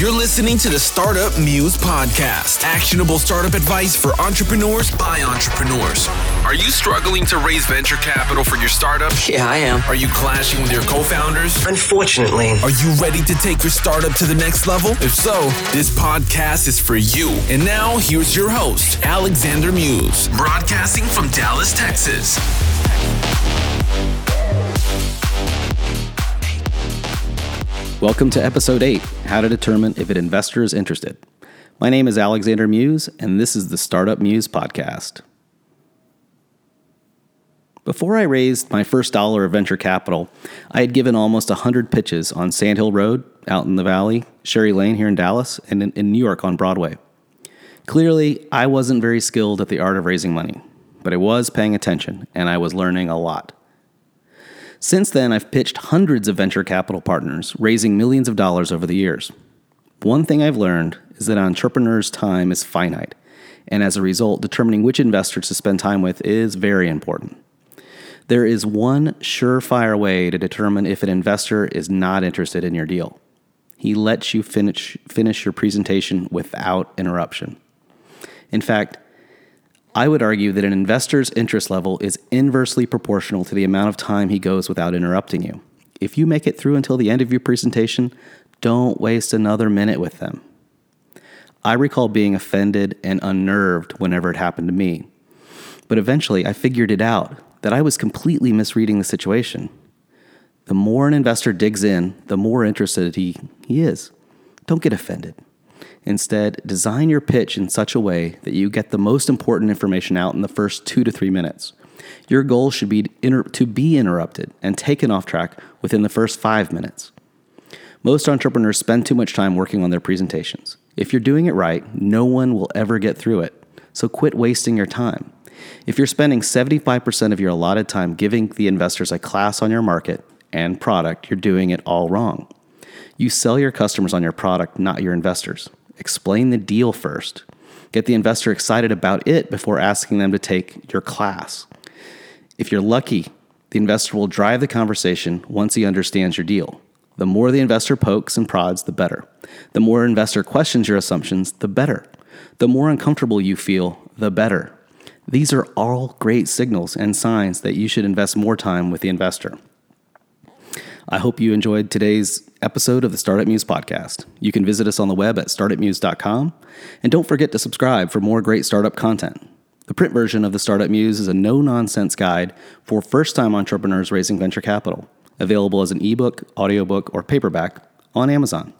You're listening to the Startup Muse podcast. Actionable startup advice for entrepreneurs by entrepreneurs. Are you struggling to raise venture capital for your startup? Yeah, I am. Are you clashing with your co-founders? Unfortunately. Are you ready to take your startup to the next level? If so, this podcast is for you. And now, here's your host, Alexander Muse, broadcasting from Dallas, Texas. Welcome to episode 8 How to Determine If an Investor is Interested. My name is Alexander Muse, and this is the Startup Muse Podcast. Before I raised my first dollar of venture capital, I had given almost 100 pitches on Sand Hill Road, out in the valley, Sherry Lane here in Dallas, and in, in New York on Broadway. Clearly, I wasn't very skilled at the art of raising money, but I was paying attention, and I was learning a lot. Since then, I've pitched hundreds of venture capital partners, raising millions of dollars over the years. One thing I've learned is that an entrepreneur's time is finite, and as a result, determining which investors to spend time with is very important. There is one surefire way to determine if an investor is not interested in your deal. He lets you finish, finish your presentation without interruption. In fact, I would argue that an investor's interest level is inversely proportional to the amount of time he goes without interrupting you. If you make it through until the end of your presentation, don't waste another minute with them. I recall being offended and unnerved whenever it happened to me. But eventually, I figured it out that I was completely misreading the situation. The more an investor digs in, the more interested he, he is. Don't get offended. Instead, design your pitch in such a way that you get the most important information out in the first two to three minutes. Your goal should be to be interrupted and taken off track within the first five minutes. Most entrepreneurs spend too much time working on their presentations. If you're doing it right, no one will ever get through it. So quit wasting your time. If you're spending 75% of your allotted time giving the investors a class on your market and product, you're doing it all wrong. You sell your customers on your product, not your investors. Explain the deal first. Get the investor excited about it before asking them to take your class. If you're lucky, the investor will drive the conversation once he understands your deal. The more the investor pokes and prods, the better. The more investor questions your assumptions, the better. The more uncomfortable you feel, the better. These are all great signals and signs that you should invest more time with the investor. I hope you enjoyed today's episode of the Startup Muse podcast. You can visit us on the web at startupmuse.com. And don't forget to subscribe for more great startup content. The print version of the Startup Muse is a no nonsense guide for first time entrepreneurs raising venture capital, available as an ebook, audiobook, or paperback on Amazon.